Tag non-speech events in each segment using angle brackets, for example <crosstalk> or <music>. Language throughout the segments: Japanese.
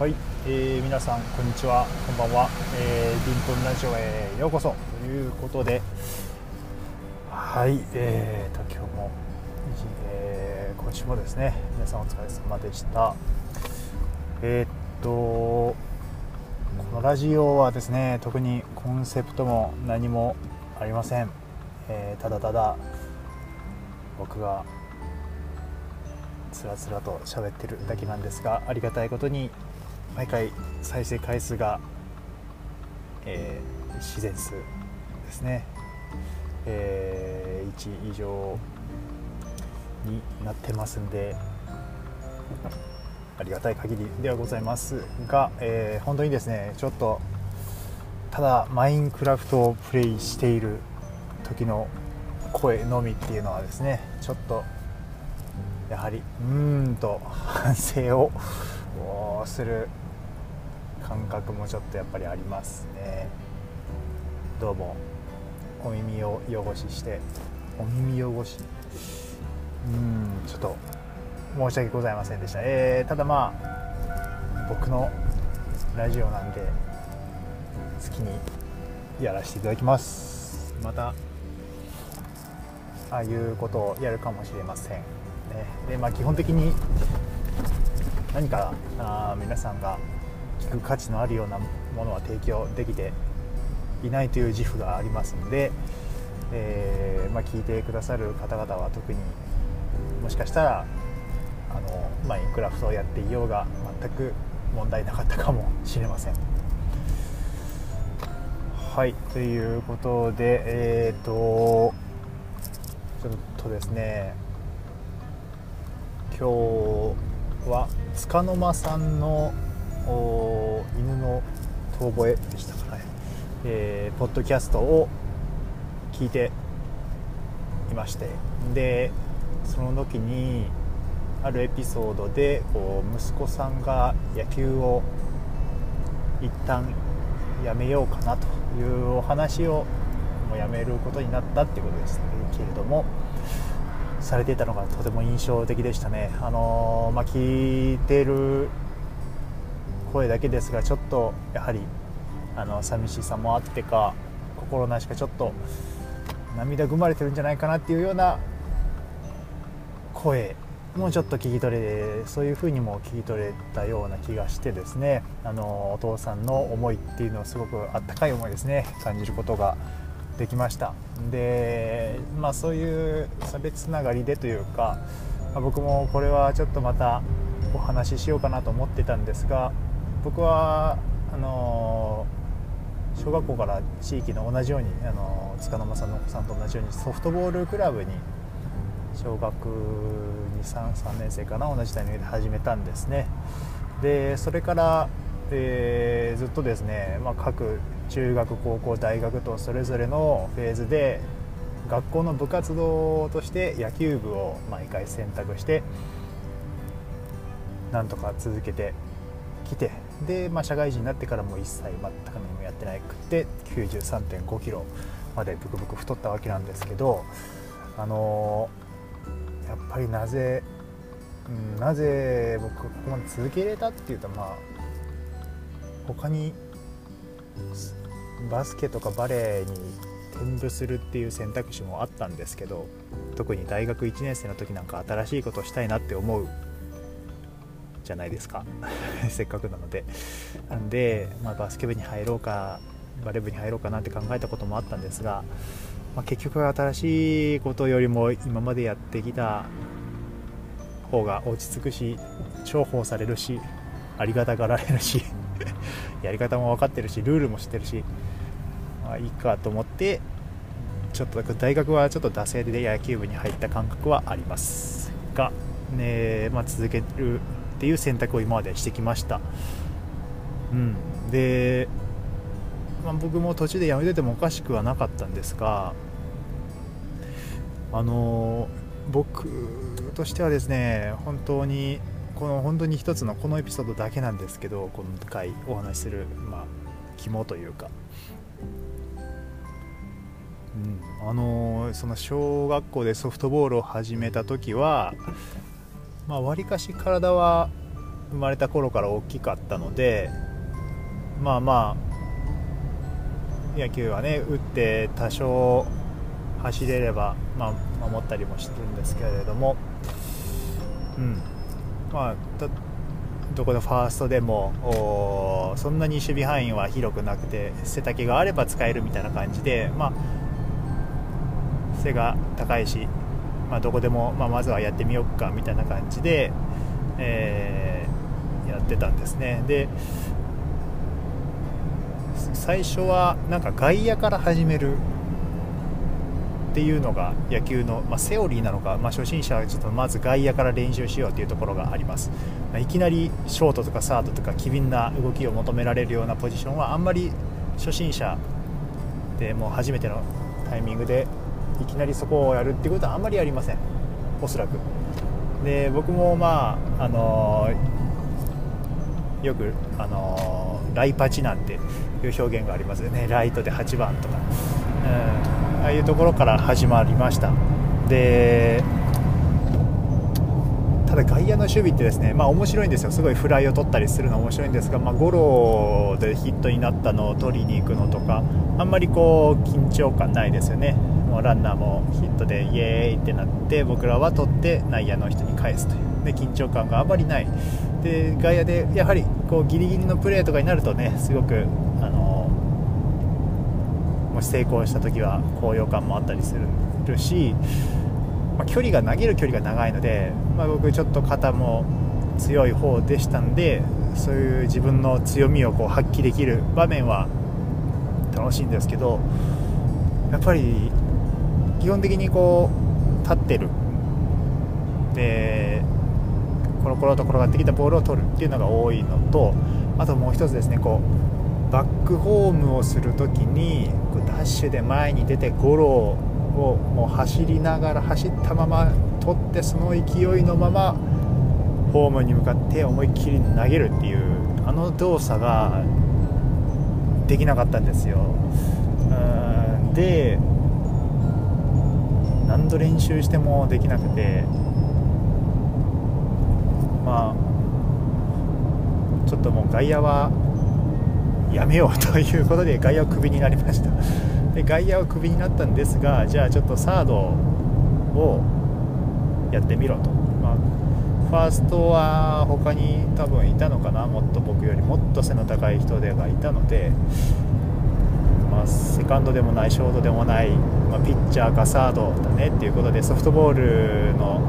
はい、えー皆さんこんにちは。こんばんは、えー、ディントンラジオへようこそ。ということではいえーと今日も、えー今週もですね皆さんお疲れ様でした。えーっとこのラジオはですね特にコンセプトも何もありません、えーただただ僕がつらつらと喋ってるだけなんですがありがたいことに毎回再生回数が、えー自然数ですね、えー1以上になってますんでありがたい限りではございますが、えー本当にですねちょっとただマインクラフトをプレイしている時の声のみっていうのはですねちょっとやはりうーんと反省をする感覚もちょっとやっぱりありますね。どうも。お耳を汚しして。お耳汚し。うーんちょっと申し訳ございませんでした、えーただまあ僕のラジオなんで好きにやらせていただきます。またああいうことをやるかもしれません、ね。でまあ、基本的に何かあー皆さんが価値のあるようなものは提供できていないという自負がありますので、えーまあ、聞いてくださる方々は特にもしかしたらあのマインクラフトをやっていようが全く問題なかったかもしれません。はいということでえっ、とちょっとですね今日は束の間さんの犬の遠吠えでしたかね、えーポッドキャストを聞いていまして。でその時にあるエピソードでこう息子さんが野球を一旦やめようかなというお話をもうやめることになったっていうことでしたけれどもされていたのがとても印象的でしたね、あのーまあ、聞いてる声だけですがちょっとやはりあの寂しさもあってか心なしかちょっと涙ぐまれてるんじゃないかなっていうような声もちょっと聞き取れそういう風にも聞き取れたような気がしてですねあのお父さんの思いっていうのをすごくあったかい思いですね感じることができました。でまあそういう差別つながりでというか、まあ僕もこれはちょっとまたお話ししようかなと思ってたんですが僕はあの小学校から地域の同じようにあの塚の間さんのお子さんと同じようにソフトボールクラブに小学233年生かな同じタイミングで始めたんですね。でそれから、えーずっとですね、まあ、各中学高校大学とそれぞれのフェーズで学校の部活動として野球部を毎回選択してなんとか続けてきてで、まあ、社会人になってからも一切全く何もやってなくて9 3 5キロまでブクブク太ったわけなんですけどあのやっぱりなぜ、うん、なぜ僕ここまで続けれたっていうとまあ他にバスケとかバレーに転部するっていう選択肢もあったんですけど特に大学1年生の時なんか新しいことをしたいなって思うじゃないですか。<laughs> せっかくなので。なんで、まあ、バスケ部に入ろうかバレー部に入ろうかなって考えたこともあったんですが、まあ、結局新しいことよりも今までやってきた方が落ち着くし重宝されるしありがたがられるし <laughs> やり方も分かってるしルールも知ってるし、まあ、いいかと思ってちょっと大学はちょっと惰性で野球部に入った感覚はありますが、ねまあ、続けるっていう選択を今までしてきました、うん、で、まあ、僕も途中で辞めててもおかしくはなかったんですがあの僕としてはですね本当にこの本当に一つのこのエピソードだけなんですけどこの回お話しする、まあ、肝というか、うん、あのその小学校でソフトボールを始めた時はまあわりかし体は生まれた頃から大きかったのでまあまあ野球はね打って多少走れれば、まあ、守ったりもしてるんですけれども、うん。まあ、どこのファーストでもそんなに守備範囲は広くなくて背丈があれば使えるみたいな感じで、まあ、背が高いし、まあ、どこでも、まあ、まずはやってみようかみたいな感じで、えー、やってたんですね。で最初はなんか外野から始めるっていうのが野球の、まあ、セオリーなのか、まあ、初心者はちょっとまず外野から練習しようというところがあります、まあ、いきなりショートとかサードとか機敏な動きを求められるようなポジションはあんまり初心者でもう初めてのタイミングでいきなりそこをやるっていうことはあんまりありません。おそらく。で僕もまああのー、よくあのー、ライパチなんていう表現がありますよね。ライトで8番とか、うん。ああいうところから始まりました。でただ外野の守備ってですね、まあ、面白いんですよ、すごいフライを取ったりするの面白いんですが、まあ、ゴロでヒットになったのを取りに行くのとか、あんまりこう緊張感ないですよね、もうランナーもヒットでイエーイってなって、僕らは取って内野の人に返すという、で緊張感があまりない、で外野でやはりこうギリギリのプレーとかになるとね、すごくあのもし成功した時は高揚感もあったりするし、まあ、距離が投げる距離が長いので、まあ、僕ちょっと肩も強い方でしたんでそういう自分の強みをこう発揮できる場面は楽しいんですけどやっぱり基本的にこう立ってる。でコロコロと転がってきたボールを取るっていうのが多いのとあともう一つですねこうバックホームをするときにダッシュで前に出てゴロをもう走りながら走ったまま取ってその勢いのままホームに向かって思いっきり投げるっていうあの動作ができなかったんですよ。うんで何度練習してもできなくて。まあちょっともう外野はやめようということで外野をクビになりました。<laughs> で外野をクビになったんですがじゃあちょっとサードをやってみろと、まあ、ファーストは他に多分いたのかな。もっと僕よりもっと背の高い人でがいたので、セカンドでもないショートでもない、まあ、ピッチャーかサードだねっていうことでソフトボールの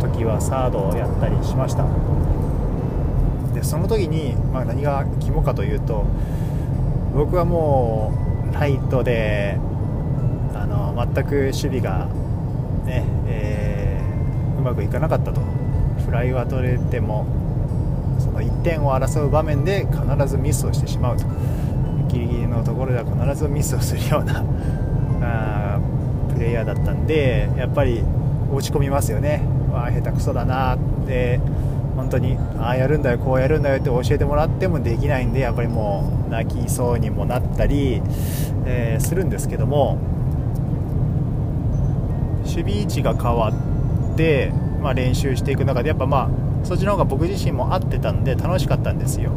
時はサードをやったりしました。でその時に、まあ、何が肝かというと僕はもうライトであの全く守備がね、えー、うまくいかなかったと。フライは取れてもその1点を争う場面で必ずミスをしてしまうと。ギリギリのところでは必ずミスをするような <laughs> あプレイヤーだったんでやっぱり落ち込みますよね。わあ下手くそだなって本当にああやるんだよこうやるんだよって教えてもらってもできないんでやっぱりもう泣きそうにもなったり、えー、するんですけども守備位置が変わって、まあ、練習していく中でやっぱまあそっちの方が僕自身も合ってたんで楽しかったんですよ。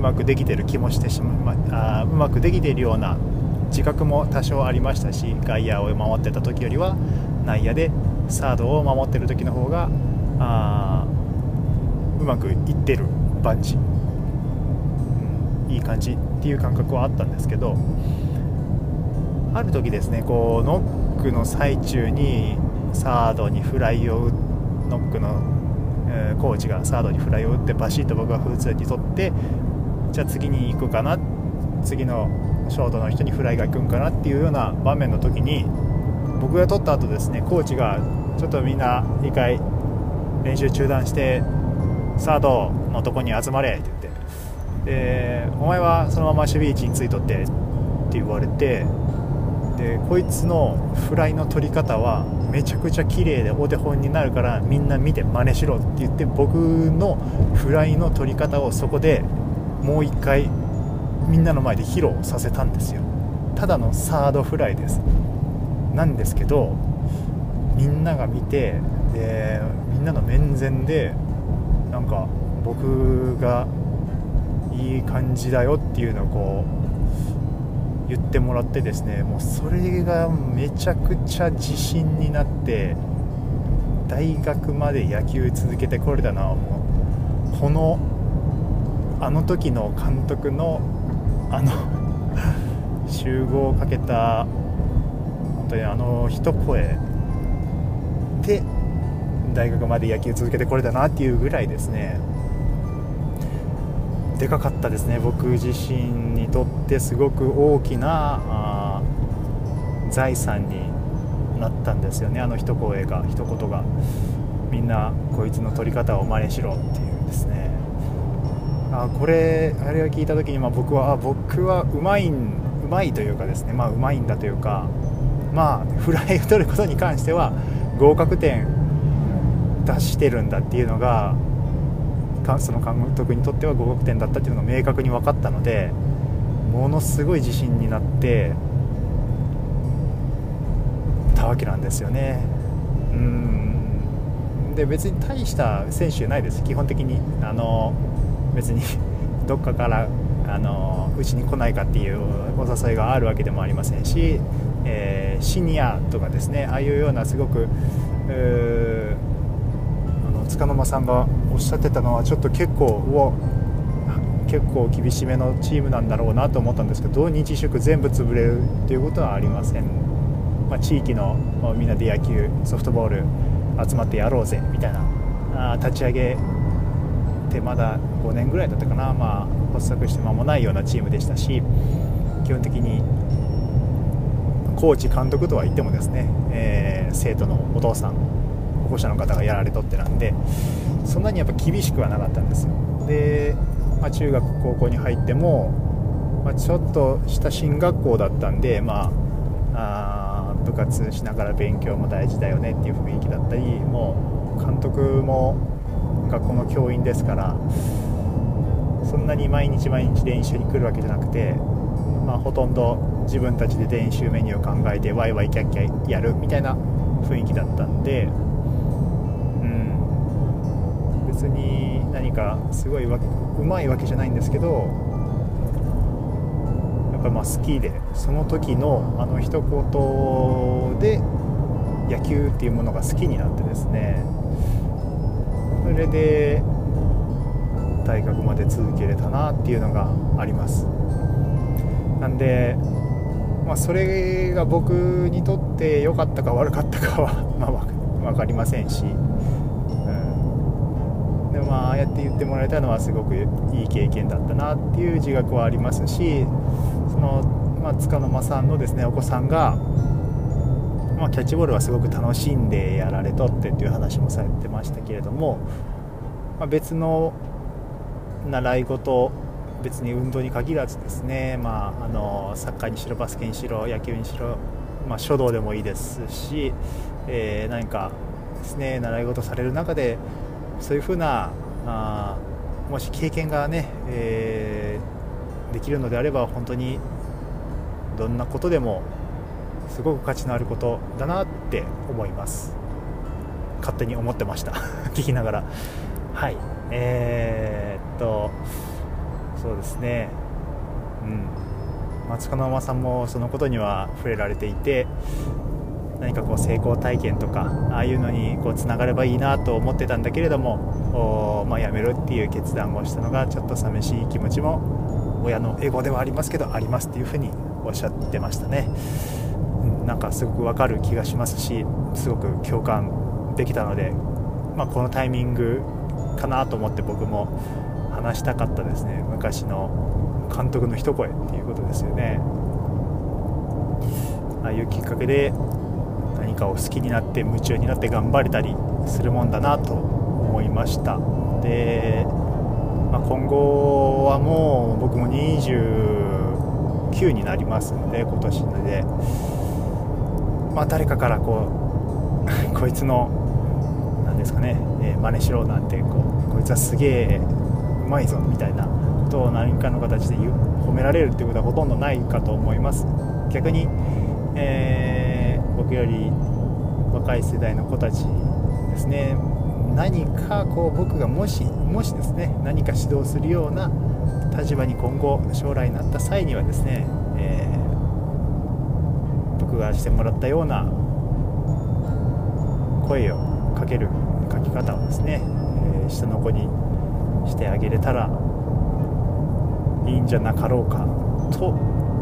まくできてる気もしてしま、まあ、うまくできているような自覚も多少ありましたし外野を守ってた時よりは内野でサードを守ってる時の方があうまくいってる万事、うん、いい感じっていう感覚はあったんですけどある時ですねこうノックの最中にサードにフライをノックの、え、コーチがサードにフライを打ってバシッと僕が普通に取ってじゃあ次に行くかな。次のショートの人にフライが行くんかなっていうような場面の時に僕が取った後ですねコーチがちょっとみんな一回練習中断してサードのとこに集まれって言ってでお前はそのまま守備位置についとってって言われてでこいつのフライの取り方はめちゃくちゃ綺麗でお手本になるからみんな見て真似しろって言って僕のフライの取り方をそこでもう一回みんなの前で披露させたんですよ。ただのサードフライです。なんですけどみんなが見てでみんなの面前でなんか僕がいい感じだよっていうのをこう言ってもらってですねもうそれがめちゃくちゃ自信になって大学まで野球続けてこれたのはもうこのあの時の監督のあの <laughs> 集合をかけた本当にあの一声で大学まで野球続けてこれたなっていうぐらいですね。でかかったですね僕自身にとってすごく大きな財産になったんですよねあの一声が一言が。みんなこいつの取り方を真似しろっていうですね。あこれあれを聞いた時にまあ僕はあ僕はうまいうまいというかですねまあうまいんだというかまあフライを取ることに関しては合格点出してるんだっていうのがその監督にとっては合格点だったっていうのが明確に分かったのでものすごい自信になってたわけなんですよね。うんで別に大した選手じゃないです基本的にあの別に <laughs> どっかからあのうちに来ないかっていうお誘いがあるわけでもありませんし、えー、シニアとかですねああいうようなすごく束の間さんがおっしゃってたのはちょっと結構結構厳しめのチームなんだろうなと思ったんですけど日祝全部潰れるということはありません、まあ、地域のみんなで野球ソフトボール集まってやろうぜみたいなあ立ち上げてまだ5年ぐらいだったかな、まあ、発足して間もないようなチームでしたし基本的にコーチ監督とは言ってもですね、えー、生徒のお父さん保護者の方がやられとってなんでそんなにやっぱ厳しくはなかったんですよ。で、まあ、中学高校に入っても、まあ、ちょっとした進学校だったんでまあ部活しながら勉強も大事だよねっていう雰囲気だったりもう監督も学校の教員ですからそんなに毎日毎日練習に来るわけじゃなくて、まあ、ほとんど自分たちで練習メニューを考えてワイワイキャッキャやるみたいな雰囲気だったんでうん。別に何かすごいうまいわけじゃないんですけどやっぱまあ好きでその時のあの一言で野球っていうものが好きになってですねそれで大学まで続けれたなっていうのがあります。なんで、まあ、それが僕にとって良かったか悪かったかはまあ分かりませんし。まあやって言ってもらえたのはすごくいい経験だったなっていう自覚はありますしその、まあ、塚の間さんのですねお子さんが、まあ、キャッチボールはすごく楽しんでやられとってっていう話もされてましたけれども、まあ、別の習い事別に運動に限らずですね、まあ、あのサッカーにしろバスケにしろ野球にしろ、まあ、書道でもいいですし、えー、何かですね習い事される中でそういうふうなあもし経験がね、えー、できるのであれば本当にどんなことでもすごく価値のあることだなって思います。勝手に思ってました。<laughs> 聞きながら。はい。えー、っとそうですね。うん。松川ママさんもそのことには触れられていて何かこう成功体験とかああいうのにこうつながればいいなと思ってたんだけれども、まあ、やめるっていう決断をしたのがちょっと寂しい気持ちも親のエゴではありますけどありますっていうふうにおっしゃってましたね、なんかすごくわかる気がしますしすごく共感できたので、まあ、このタイミングかなと思って僕も話したかったですね。昔の監督の一声っていうことですよね。ああいうきっかけで何かを好きになって夢中になって頑張れたりするもんだなと思いました。で、まあ、今後はもう僕も29になりますので今年で、まあ、誰かからこう <laughs> こいつの何ですかね、えー、真似しろなんてこうこいつはすげえうまいぞみたいなことを何かの形で褒められるっていうことはほとんどないかと思います。逆に、えー僕より若い世代の子たちですね。何かこう僕がもしもしですね何か指導するような立場に今後将来になった際にはですね、僕がしてもらったような声をかける書き方をですね、えー、下の子にしてあげれたらいいんじゃなかろうかと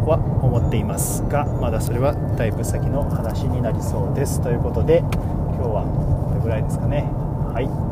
は思っていますがまだそれはだいぶ先の話になりそうです。ということで今日はこれぐらいですかね。はい。